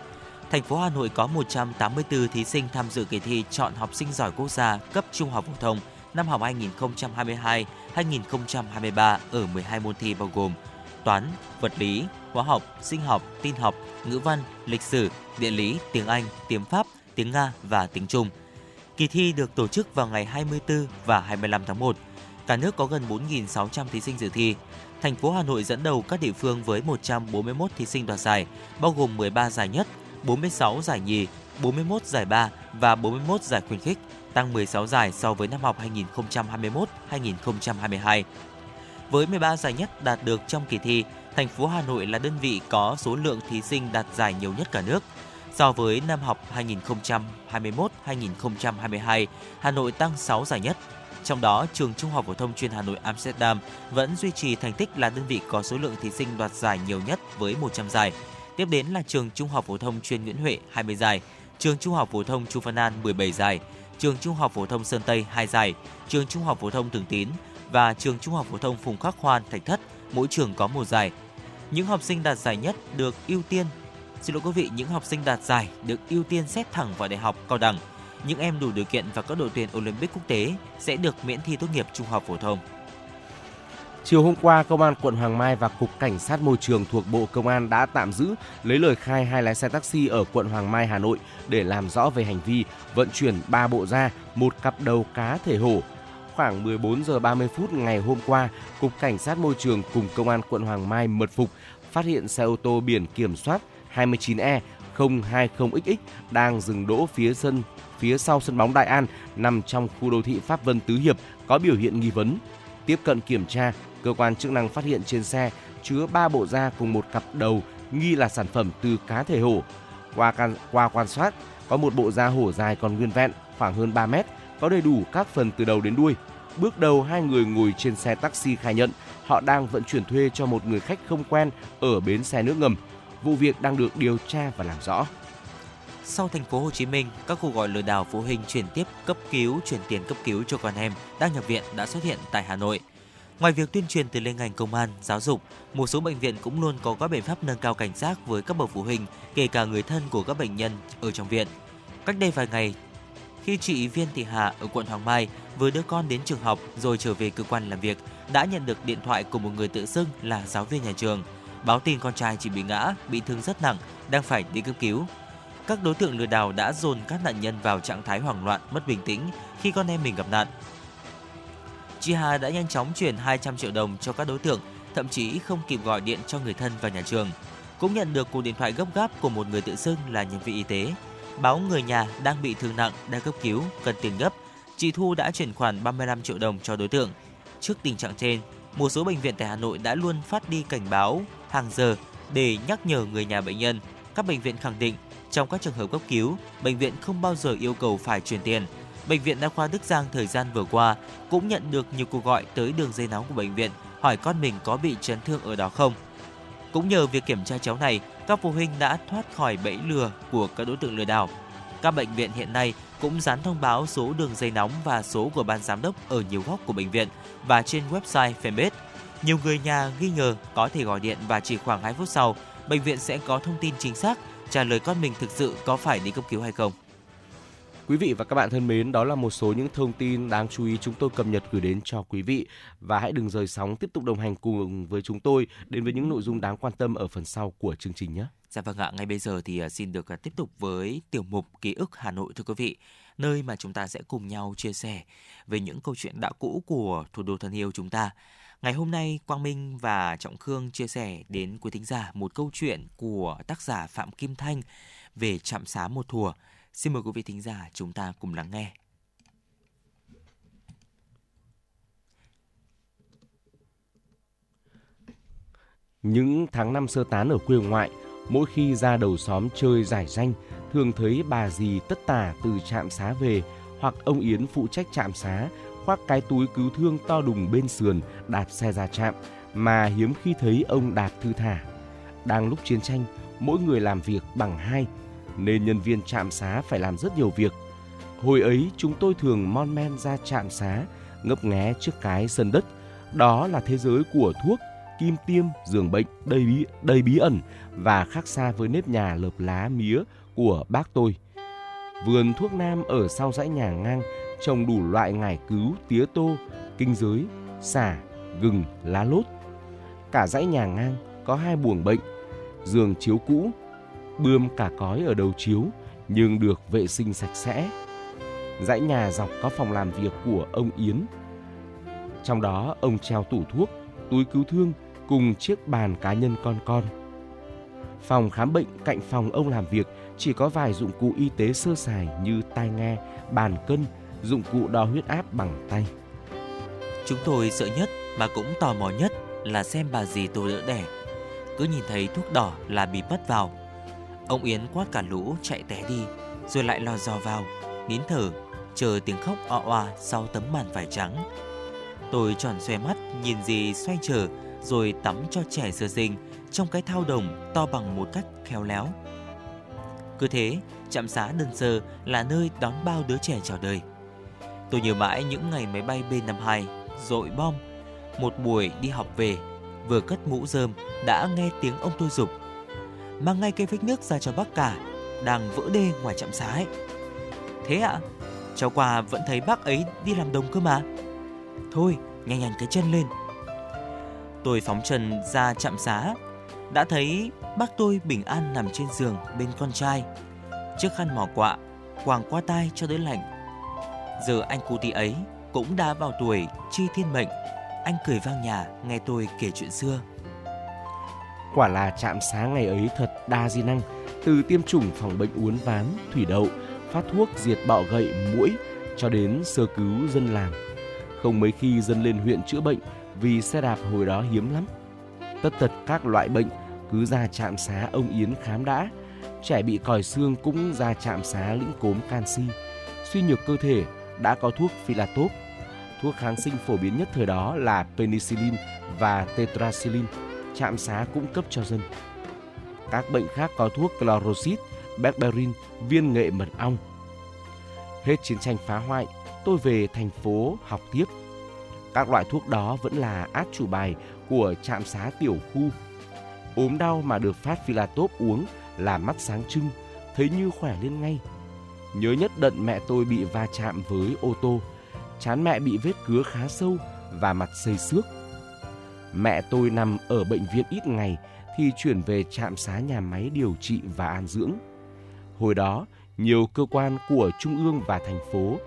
Thành phố Hà Nội có 184 thí sinh tham dự kỳ thi chọn học sinh giỏi quốc gia cấp trung học phổ thông năm học 2022-2023 ở 12 môn thi bao gồm toán, vật lý, hóa học, sinh học, tin học, ngữ văn, lịch sử, địa lý, tiếng Anh, tiếng Pháp, tiếng Nga và tiếng Trung. Kỳ thi được tổ chức vào ngày 24 và 25 tháng 1. Cả nước có gần 4.600 thí sinh dự thi. Thành phố Hà Nội dẫn đầu các địa phương với 141 thí sinh đoạt giải, bao gồm 13 giải nhất, 46 giải nhì, 41 giải ba và 41 giải khuyến khích, tăng 16 giải so với năm học 2021-2022. Với 13 giải nhất đạt được trong kỳ thi, thành phố Hà Nội là đơn vị có số lượng thí sinh đạt giải nhiều nhất cả nước. So với năm học 2021-2022, Hà Nội tăng 6 giải nhất. Trong đó, trường Trung học phổ thông chuyên Hà Nội Amsterdam vẫn duy trì thành tích là đơn vị có số lượng thí sinh đoạt giải nhiều nhất với 100 giải. Tiếp đến là trường Trung học phổ thông chuyên Nguyễn Huệ 20 giải, trường Trung học phổ thông Chu Văn An 17 giải, trường Trung học phổ thông Sơn Tây 2 giải, trường Trung học phổ thông Thường Tín và trường Trung học phổ thông Phùng Khắc Khoan Thạch Thất, mỗi trường có một giải. Những học sinh đạt giải nhất được ưu tiên Xin lỗi quý vị, những học sinh đạt giải được ưu tiên xét thẳng vào đại học cao đẳng. Những em đủ điều kiện và các đội tuyển Olympic quốc tế sẽ được miễn thi tốt nghiệp trung học phổ thông. Chiều hôm qua, Công an quận Hoàng Mai và Cục Cảnh sát Môi trường thuộc Bộ Công an đã tạm giữ, lấy lời khai hai lái xe taxi ở quận Hoàng Mai, Hà Nội để làm rõ về hành vi vận chuyển 3 bộ da, một cặp đầu cá thể hổ. Khoảng 14 giờ 30 phút ngày hôm qua, Cục Cảnh sát Môi trường cùng Công an quận Hoàng Mai mật phục phát hiện xe ô tô biển kiểm soát 29E 020XX đang dừng đỗ phía sân phía sau sân bóng Đại An nằm trong khu đô thị Pháp Vân Tứ Hiệp có biểu hiện nghi vấn. Tiếp cận kiểm tra, cơ quan chức năng phát hiện trên xe chứa 3 bộ da cùng một cặp đầu nghi là sản phẩm từ cá thể hổ. Qua can, qua quan sát, có một bộ da hổ dài còn nguyên vẹn, khoảng hơn 3 mét, có đầy đủ các phần từ đầu đến đuôi. Bước đầu hai người ngồi trên xe taxi khai nhận họ đang vận chuyển thuê cho một người khách không quen ở bến xe nước ngầm. Vụ việc đang được điều tra và làm rõ. Sau thành phố Hồ Chí Minh, các cuộc gọi lừa đảo phụ huynh chuyển tiếp cấp cứu, chuyển tiền cấp cứu cho con em đang nhập viện đã xuất hiện tại Hà Nội. Ngoài việc tuyên truyền từ liên ngành công an, giáo dục, một số bệnh viện cũng luôn có các biện pháp nâng cao cảnh giác với các bậc phụ huynh, kể cả người thân của các bệnh nhân ở trong viện. Cách đây vài ngày, khi chị Viên Thị Hà ở quận Hoàng Mai vừa đưa con đến trường học rồi trở về cơ quan làm việc, đã nhận được điện thoại của một người tự xưng là giáo viên nhà trường. Báo tin con trai chỉ bị ngã, bị thương rất nặng, đang phải đi cấp cứu. Các đối tượng lừa đảo đã dồn các nạn nhân vào trạng thái hoảng loạn, mất bình tĩnh khi con em mình gặp nạn. Chị Hà đã nhanh chóng chuyển 200 triệu đồng cho các đối tượng, thậm chí không kịp gọi điện cho người thân và nhà trường. Cũng nhận được cuộc điện thoại gấp gáp của một người tự xưng là nhân viên y tế. Báo người nhà đang bị thương nặng, đang cấp cứu, cần tiền gấp. Chị Thu đã chuyển khoản 35 triệu đồng cho đối tượng. Trước tình trạng trên, một số bệnh viện tại Hà Nội đã luôn phát đi cảnh báo hàng giờ để nhắc nhở người nhà bệnh nhân. Các bệnh viện khẳng định trong các trường hợp cấp cứu, bệnh viện không bao giờ yêu cầu phải chuyển tiền. Bệnh viện Đa khoa Đức Giang thời gian vừa qua cũng nhận được nhiều cuộc gọi tới đường dây nóng của bệnh viện hỏi con mình có bị chấn thương ở đó không. Cũng nhờ việc kiểm tra chéo này, các phụ huynh đã thoát khỏi bẫy lừa của các đối tượng lừa đảo. Các bệnh viện hiện nay cũng dán thông báo số đường dây nóng và số của ban giám đốc ở nhiều góc của bệnh viện và trên website fanpage. Nhiều người nhà nghi ngờ có thể gọi điện và chỉ khoảng 2 phút sau, bệnh viện sẽ có thông tin chính xác trả lời con mình thực sự có phải đi cấp cứu hay không. Quý vị và các bạn thân mến, đó là một số những thông tin đáng chú ý chúng tôi cập nhật gửi đến cho quý vị và hãy đừng rời sóng tiếp tục đồng hành cùng với chúng tôi đến với những nội dung đáng quan tâm ở phần sau của chương trình nhé. Dạ vâng ạ, ngay bây giờ thì à, xin được à, tiếp tục với tiểu mục ký ức Hà Nội thưa quý vị, nơi mà chúng ta sẽ cùng nhau chia sẻ về những câu chuyện đã cũ của thủ đô thân yêu chúng ta. Ngày hôm nay, Quang Minh và Trọng Khương chia sẻ đến quý thính giả một câu chuyện của tác giả Phạm Kim Thanh về trạm xá một thùa. Xin mời quý vị thính giả chúng ta cùng lắng nghe. Những tháng năm sơ tán ở quê ngoại, mỗi khi ra đầu xóm chơi giải danh, thường thấy bà dì tất tả từ trạm xá về hoặc ông Yến phụ trách trạm xá khoác cái túi cứu thương to đùng bên sườn đạp xe ra trạm mà hiếm khi thấy ông đạp thư thả. Đang lúc chiến tranh, mỗi người làm việc bằng hai nên nhân viên trạm xá phải làm rất nhiều việc. Hồi ấy chúng tôi thường mon men ra trạm xá, ngấp nghé trước cái sân đất. Đó là thế giới của thuốc, kim tiêm, giường bệnh đầy bí, đầy bí ẩn và khác xa với nếp nhà lợp lá mía của bác tôi. Vườn thuốc nam ở sau dãy nhà ngang trồng đủ loại ngải cứu, tía tô, kinh giới, xả, gừng, lá lốt. Cả dãy nhà ngang có hai buồng bệnh, giường chiếu cũ, bươm cả cói ở đầu chiếu nhưng được vệ sinh sạch sẽ. Dãy nhà dọc có phòng làm việc của ông Yến. Trong đó ông treo tủ thuốc, túi cứu thương cùng chiếc bàn cá nhân con con. Phòng khám bệnh cạnh phòng ông làm việc chỉ có vài dụng cụ y tế sơ sài như tai nghe, bàn cân, dụng cụ đo huyết áp bằng tay. Chúng tôi sợ nhất mà cũng tò mò nhất là xem bà dì tôi đỡ đẻ. Cứ nhìn thấy thuốc đỏ là bị mất vào. Ông Yến quát cả lũ chạy té đi, rồi lại lò dò vào, nín thở, chờ tiếng khóc ọ oa sau tấm màn vải trắng. Tôi tròn xoe mắt nhìn dì xoay trở rồi tắm cho trẻ sơ sinh trong cái thao đồng to bằng một cách khéo léo. Cứ thế, trạm xá đơn sơ là nơi đón bao đứa trẻ chào đời. Tôi nhớ mãi những ngày máy bay B-52 dội bom. Một buổi đi học về, vừa cất mũ rơm đã nghe tiếng ông tôi dục mang ngay cây phích nước ra cho bác cả đang vỡ đê ngoài trạm xá ấy. Thế ạ? À? Cháu qua vẫn thấy bác ấy đi làm đồng cơ mà. Thôi, nhanh nhanh cái chân lên. Tôi phóng chân ra trạm xá, đã thấy bác tôi bình an nằm trên giường bên con trai. Chiếc khăn mỏ quạ quàng qua tai cho đến lạnh. Giờ anh cụ tí ấy cũng đã vào tuổi chi thiên mệnh. Anh cười vang nhà nghe tôi kể chuyện xưa. Quả là chạm sáng ngày ấy thật đa di năng, từ tiêm chủng phòng bệnh uốn ván, thủy đậu, phát thuốc diệt bọ gậy, muỗi cho đến sơ cứu dân làng. Không mấy khi dân lên huyện chữa bệnh vì xe đạp hồi đó hiếm lắm. Tất tật các loại bệnh cứ ra trạm xá ông Yến khám đã. Trẻ bị còi xương cũng ra trạm xá lĩnh cốm canxi. Suy nhược cơ thể đã có thuốc Philatop. Thuốc kháng sinh phổ biến nhất thời đó là penicillin và tetracycline. Trạm xá cũng cấp cho dân. Các bệnh khác có thuốc chloroxid, berberin, viên nghệ mật ong. Hết chiến tranh phá hoại, tôi về thành phố học tiếp. Các loại thuốc đó vẫn là át chủ bài của trạm xá tiểu khu. ốm đau mà được phát Philatop uống là mắt sáng trưng, thấy như khỏe lên ngay. Nhớ nhất đận mẹ tôi bị va chạm với ô tô, chán mẹ bị vết cứa khá sâu và mặt xây xước. Mẹ tôi nằm ở bệnh viện ít ngày thì chuyển về trạm xá nhà máy điều trị và an dưỡng. Hồi đó, nhiều cơ quan của trung ương và thành phố,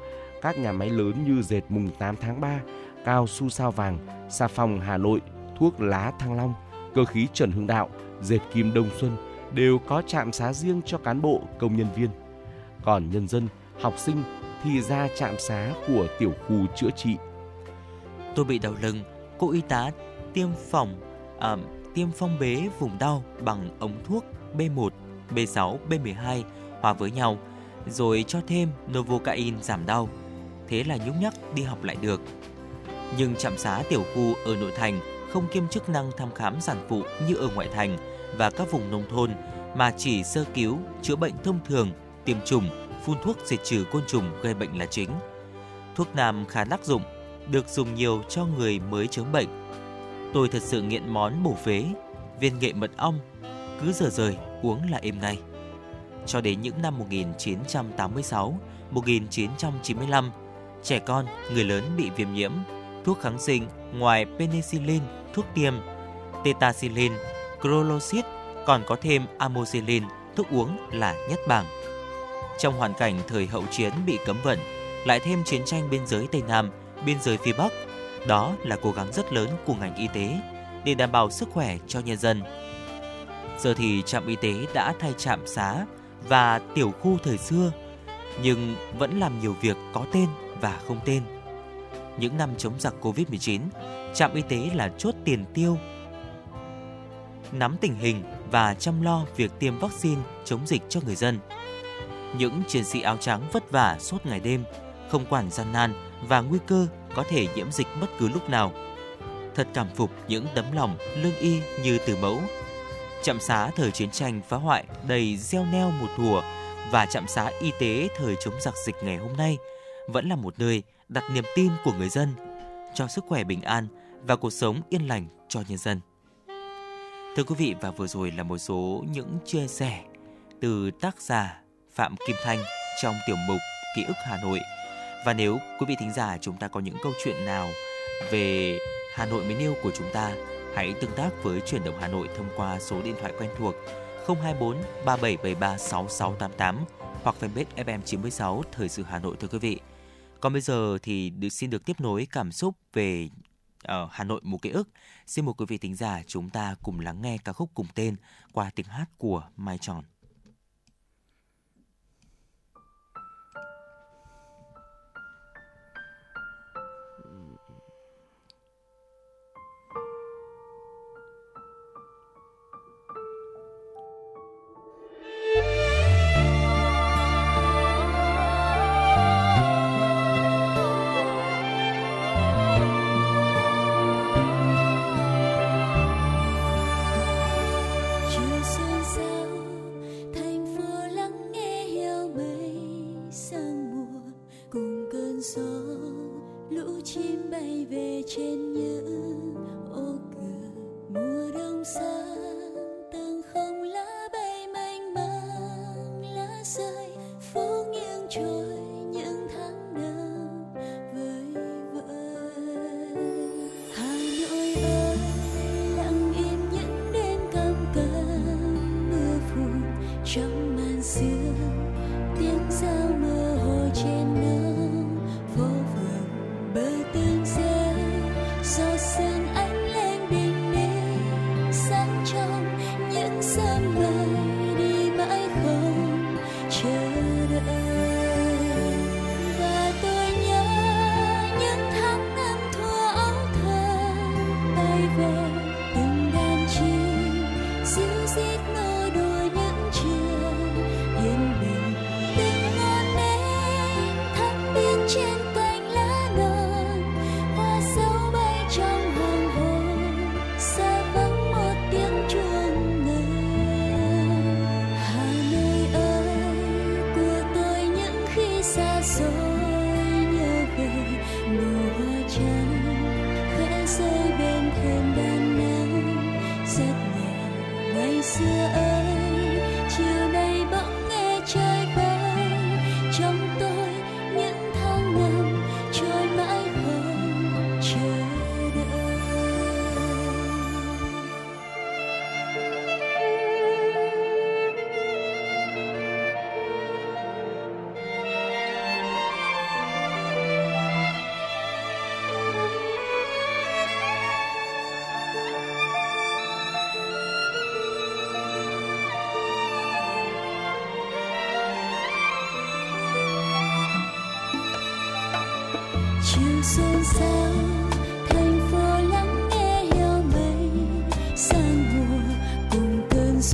các nhà máy lớn như dệt mùng 8 tháng 3, cao su sao vàng, xà phòng Hà Nội, thuốc lá Thăng Long, cơ khí Trần Hưng Đạo, dệt kim Đông Xuân đều có trạm xá riêng cho cán bộ, công nhân viên. Còn nhân dân, học sinh thì ra trạm xá của tiểu khu chữa trị. Tôi bị đau lưng, cô y tá tiêm phòng à, tiêm phong bế vùng đau bằng ống thuốc B1, B6, B12 hòa với nhau, rồi cho thêm novocain giảm đau. Thế là nhúc nhắc đi học lại được. Nhưng trạm xá tiểu khu ở nội thành không kiêm chức năng thăm khám sản phụ như ở ngoại thành và các vùng nông thôn mà chỉ sơ cứu, chữa bệnh thông thường, tiêm chủng, phun thuốc diệt trừ côn trùng gây bệnh là chính. Thuốc nam khá đắc dụng, được dùng nhiều cho người mới chớm bệnh. Tôi thật sự nghiện món bổ phế, viên nghệ mật ong, cứ giờ rời uống là êm ngay. Cho đến những năm 1986, 1995, trẻ con, người lớn bị viêm nhiễm, thuốc kháng sinh ngoài penicillin, thuốc tiêm, tetacillin, chloroxid còn có thêm amoxicillin, thuốc uống là nhất bảng. Trong hoàn cảnh thời hậu chiến bị cấm vận, lại thêm chiến tranh biên giới Tây Nam, biên giới phía Bắc, đó là cố gắng rất lớn của ngành y tế để đảm bảo sức khỏe cho nhân dân. Giờ thì trạm y tế đã thay trạm xá và tiểu khu thời xưa, nhưng vẫn làm nhiều việc có tên và không tên. Những năm chống giặc Covid-19, trạm y tế là chốt tiền tiêu nắm tình hình và chăm lo việc tiêm vaccine chống dịch cho người dân. Những chiến sĩ áo trắng vất vả suốt ngày đêm, không quản gian nan và nguy cơ có thể nhiễm dịch bất cứ lúc nào. Thật cảm phục những tấm lòng lương y như từ mẫu. Trạm xá thời chiến tranh phá hoại đầy gieo neo một thùa và trạm xá y tế thời chống giặc dịch ngày hôm nay vẫn là một nơi đặt niềm tin của người dân cho sức khỏe bình an và cuộc sống yên lành cho nhân dân. Thưa quý vị và vừa rồi là một số những chia sẻ từ tác giả Phạm Kim Thanh trong tiểu mục Ký ức Hà Nội. Và nếu quý vị thính giả chúng ta có những câu chuyện nào về Hà Nội mến yêu của chúng ta, hãy tương tác với chuyển động Hà Nội thông qua số điện thoại quen thuộc 024 3773 6688 hoặc fanpage FM96 Thời sự Hà Nội thưa quý vị. Còn bây giờ thì được xin được tiếp nối cảm xúc về ở Hà Nội một ký ức. Xin mời quý vị thính giả chúng ta cùng lắng nghe ca khúc cùng tên qua tiếng hát của Mai Tròn.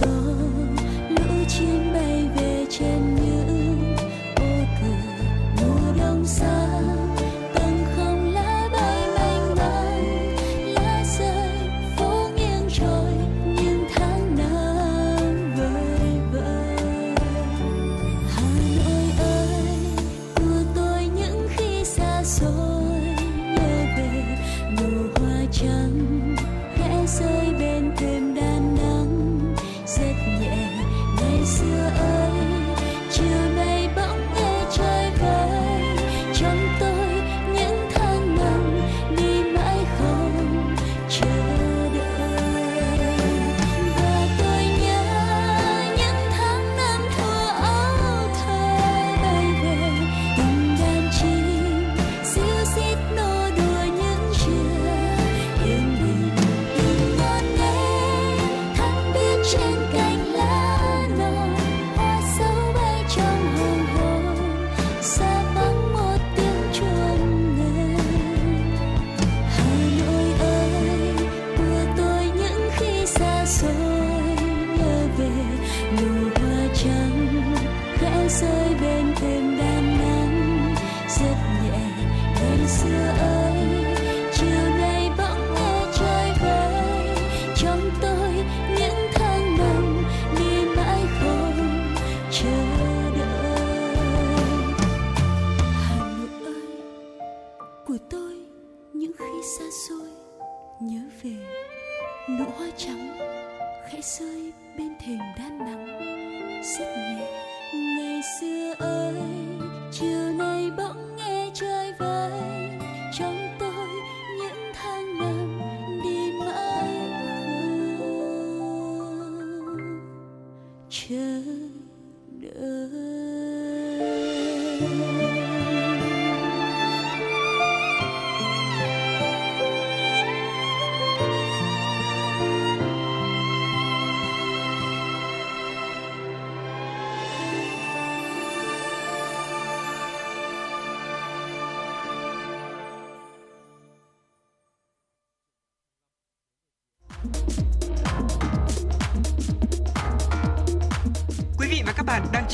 Cùng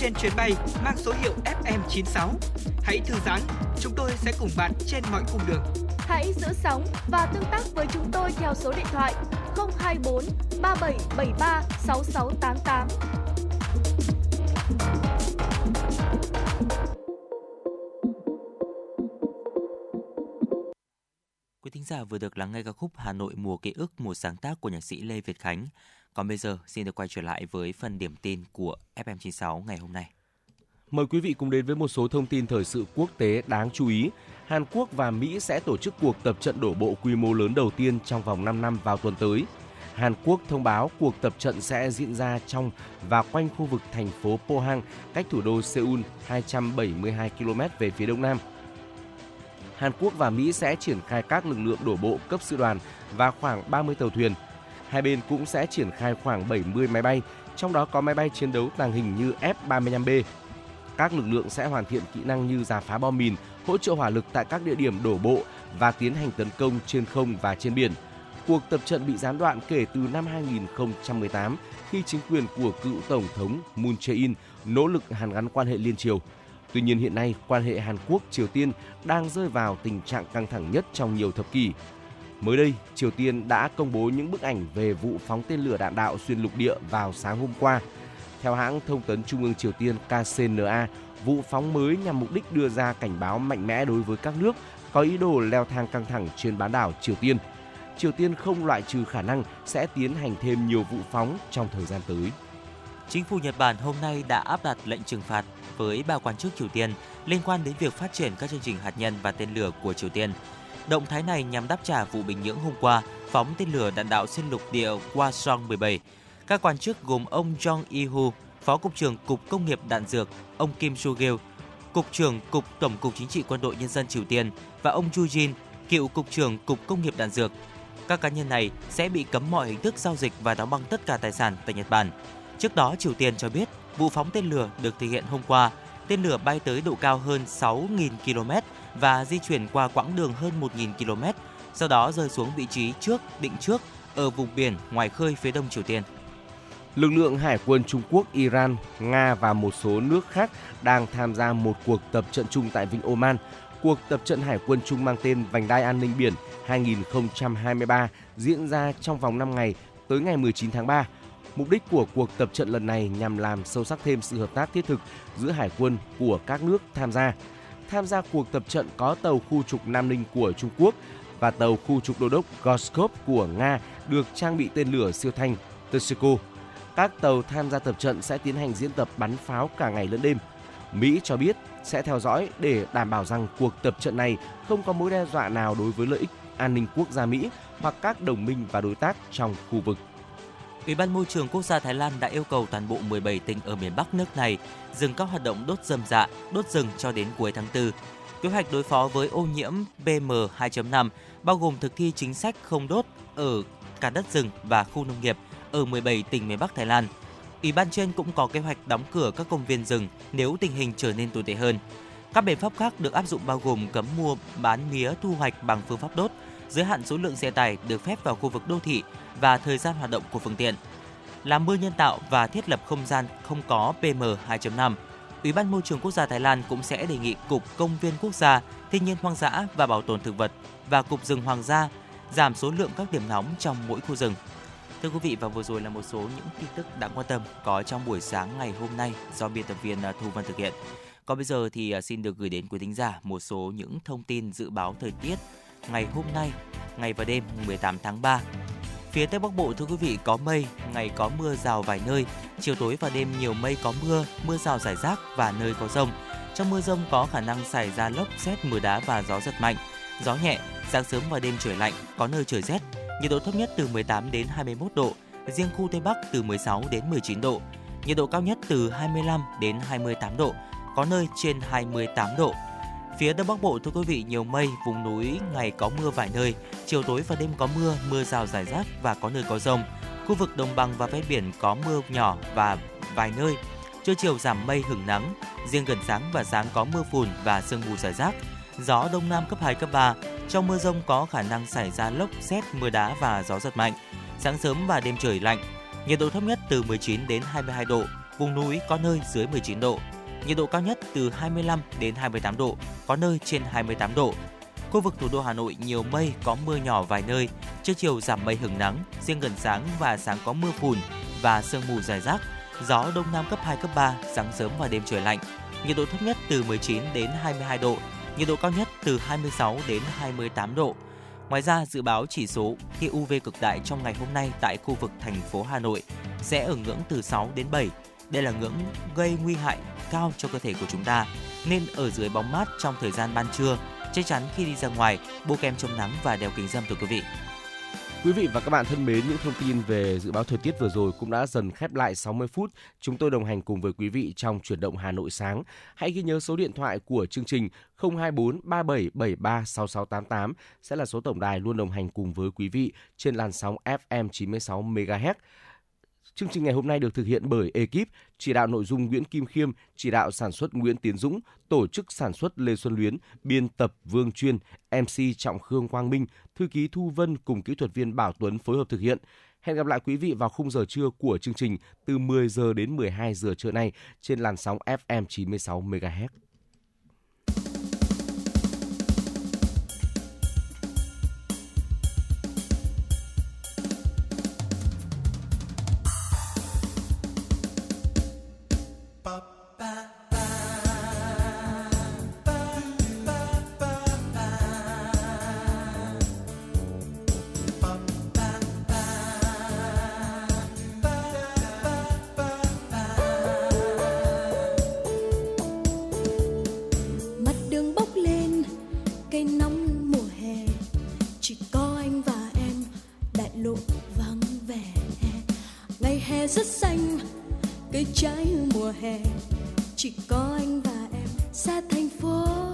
trên chuyến bay mang số hiệu FM96. Hãy thư giãn, chúng tôi sẽ cùng bạn trên mọi cung đường. Hãy giữ sóng và tương tác với chúng tôi theo số điện thoại 024 3773 6688. Quý thính giả vừa được lắng nghe ca khúc Hà Nội mùa ký ức một sáng tác của nhạc sĩ Lê Việt Khánh. Còn bây giờ xin được quay trở lại với phần điểm tin của FM96 ngày hôm nay. Mời quý vị cùng đến với một số thông tin thời sự quốc tế đáng chú ý. Hàn Quốc và Mỹ sẽ tổ chức cuộc tập trận đổ bộ quy mô lớn đầu tiên trong vòng 5 năm vào tuần tới. Hàn Quốc thông báo cuộc tập trận sẽ diễn ra trong và quanh khu vực thành phố Pohang, cách thủ đô Seoul 272 km về phía đông nam. Hàn Quốc và Mỹ sẽ triển khai các lực lượng đổ bộ cấp sư đoàn và khoảng 30 tàu thuyền. Hai bên cũng sẽ triển khai khoảng 70 máy bay, trong đó có máy bay chiến đấu tàng hình như F-35B. Các lực lượng sẽ hoàn thiện kỹ năng như giả phá bom mìn, hỗ trợ hỏa lực tại các địa điểm đổ bộ và tiến hành tấn công trên không và trên biển. Cuộc tập trận bị gián đoạn kể từ năm 2018 khi chính quyền của cựu Tổng thống Moon Jae-in nỗ lực hàn gắn quan hệ liên triều. Tuy nhiên hiện nay, quan hệ Hàn Quốc-Triều Tiên đang rơi vào tình trạng căng thẳng nhất trong nhiều thập kỷ. Mới đây, Triều Tiên đã công bố những bức ảnh về vụ phóng tên lửa đạn đạo xuyên lục địa vào sáng hôm qua. Theo hãng thông tấn Trung ương Triều Tiên KCNA, vụ phóng mới nhằm mục đích đưa ra cảnh báo mạnh mẽ đối với các nước có ý đồ leo thang căng thẳng trên bán đảo Triều Tiên. Triều Tiên không loại trừ khả năng sẽ tiến hành thêm nhiều vụ phóng trong thời gian tới. Chính phủ Nhật Bản hôm nay đã áp đặt lệnh trừng phạt với ba quan chức Triều Tiên liên quan đến việc phát triển các chương trình hạt nhân và tên lửa của Triều Tiên. Động thái này nhằm đáp trả vụ Bình Nhưỡng hôm qua phóng tên lửa đạn đạo xuyên lục địa Hwasong 17. Các quan chức gồm ông Jong Ihu, Phó Cục trưởng Cục Công nghiệp Đạn Dược, ông Kim Soo-gil, Cục trưởng Cục Tổng cục Chính trị Quân đội Nhân dân Triều Tiên và ông Ju Jin, cựu Cục trưởng Cục Công nghiệp Đạn Dược. Các cá nhân này sẽ bị cấm mọi hình thức giao dịch và đóng băng tất cả tài sản tại Nhật Bản. Trước đó, Triều Tiên cho biết vụ phóng tên lửa được thực hiện hôm qua Tên lửa bay tới độ cao hơn 6.000 km và di chuyển qua quãng đường hơn 1.000 km, sau đó rơi xuống vị trí trước định trước ở vùng biển ngoài khơi phía đông Triều Tiên. Lực lượng hải quân Trung Quốc, Iran, Nga và một số nước khác đang tham gia một cuộc tập trận chung tại Vịnh Oman. Cuộc tập trận hải quân chung mang tên Vành đai an ninh biển 2023 diễn ra trong vòng 5 ngày tới ngày 19 tháng 3. Mục đích của cuộc tập trận lần này nhằm làm sâu sắc thêm sự hợp tác thiết thực giữa hải quân của các nước tham gia. Tham gia cuộc tập trận có tàu khu trục Nam Ninh của Trung Quốc và tàu khu trục đô đốc Goskov của Nga được trang bị tên lửa siêu thanh Tershiko. Các tàu tham gia tập trận sẽ tiến hành diễn tập bắn pháo cả ngày lẫn đêm. Mỹ cho biết sẽ theo dõi để đảm bảo rằng cuộc tập trận này không có mối đe dọa nào đối với lợi ích an ninh quốc gia Mỹ hoặc các đồng minh và đối tác trong khu vực. Ủy ban Môi trường Quốc gia Thái Lan đã yêu cầu toàn bộ 17 tỉnh ở miền Bắc nước này dừng các hoạt động đốt rơm rạ, dạ, đốt rừng cho đến cuối tháng 4. Kế hoạch đối phó với ô nhiễm PM2.5 bao gồm thực thi chính sách không đốt ở cả đất rừng và khu nông nghiệp ở 17 tỉnh miền Bắc Thái Lan. Ủy ban trên cũng có kế hoạch đóng cửa các công viên rừng nếu tình hình trở nên tồi tệ hơn. Các biện pháp khác được áp dụng bao gồm cấm mua bán mía thu hoạch bằng phương pháp đốt, giới hạn số lượng xe tải được phép vào khu vực đô thị và thời gian hoạt động của phương tiện. Làm mưa nhân tạo và thiết lập không gian không có PM2.5. Ủy ban Môi trường Quốc gia Thái Lan cũng sẽ đề nghị Cục Công viên Quốc gia, Thiên nhiên hoang dã và Bảo tồn thực vật và Cục Rừng Hoàng gia giảm số lượng các điểm nóng trong mỗi khu rừng. Thưa quý vị và vừa rồi là một số những tin tức đáng quan tâm có trong buổi sáng ngày hôm nay do biên tập viên à, Thu Vân thực hiện. Còn bây giờ thì à, xin được gửi đến quý thính giả một số những thông tin dự báo thời tiết ngày hôm nay, ngày và đêm 18 tháng 3. Phía Tây Bắc Bộ thưa quý vị có mây, ngày có mưa rào vài nơi, chiều tối và đêm nhiều mây có mưa, mưa rào rải rác và nơi có rông. Trong mưa rông có khả năng xảy ra lốc, xét, mưa đá và gió giật mạnh. Gió nhẹ, sáng sớm và đêm trời lạnh, có nơi trời rét. Nhiệt độ thấp nhất từ 18 đến 21 độ, riêng khu Tây Bắc từ 16 đến 19 độ. Nhiệt độ cao nhất từ 25 đến 28 độ, có nơi trên 28 độ. Phía Đông Bắc Bộ thưa quý vị nhiều mây, vùng núi ngày có mưa vài nơi, chiều tối và đêm có mưa, mưa rào rải rác và có nơi có rông. Khu vực đồng bằng và ven biển có mưa nhỏ và vài nơi. Trưa chiều giảm mây hứng nắng, riêng gần sáng và sáng có mưa phùn và sương mù rải rác. Gió đông nam cấp 2 cấp 3. Trong mưa rông có khả năng xảy ra lốc, xét, mưa đá và gió giật mạnh. Sáng sớm và đêm trời lạnh. Nhiệt độ thấp nhất từ 19 đến 22 độ, vùng núi có nơi dưới 19 độ nhiệt độ cao nhất từ 25 đến 28 độ, có nơi trên 28 độ. Khu vực thủ đô Hà Nội nhiều mây, có mưa nhỏ vài nơi, trưa chiều giảm mây hứng nắng, riêng gần sáng và sáng có mưa phùn và sương mù dài rác. Gió đông nam cấp 2 cấp 3, sáng sớm và đêm trời lạnh. Nhiệt độ thấp nhất từ 19 đến 22 độ, nhiệt độ cao nhất từ 26 đến 28 độ. Ngoài ra, dự báo chỉ số tia UV cực đại trong ngày hôm nay tại khu vực thành phố Hà Nội sẽ ở ngưỡng từ 6 đến 7. Đây là ngưỡng gây nguy hại cao cho cơ thể của chúng ta, nên ở dưới bóng mát trong thời gian ban trưa, chắc chắn khi đi ra ngoài, bôi kem chống nắng và đeo kính râm thưa quý vị. Quý vị và các bạn thân mến, những thông tin về dự báo thời tiết vừa rồi cũng đã dần khép lại 60 phút. Chúng tôi đồng hành cùng với quý vị trong chuyển động Hà Nội sáng. Hãy ghi nhớ số điện thoại của chương trình 024 3773 6688 sẽ là số tổng đài luôn đồng hành cùng với quý vị trên làn sóng FM 96 MHz. Chương trình ngày hôm nay được thực hiện bởi ekip chỉ đạo nội dung Nguyễn Kim Khiêm, chỉ đạo sản xuất Nguyễn Tiến Dũng, tổ chức sản xuất Lê Xuân Luyến, biên tập Vương Chuyên, MC Trọng Khương Quang Minh, thư ký Thu Vân cùng kỹ thuật viên Bảo Tuấn phối hợp thực hiện. Hẹn gặp lại quý vị vào khung giờ trưa của chương trình từ 10 giờ đến 12 giờ trưa nay trên làn sóng FM 96 MHz. nắng mùa hè, chỉ có anh và em, đại lộ vắng vẻ. Ngày hè rất xanh, cây trái mùa hè, chỉ có anh và em, xa thành phố.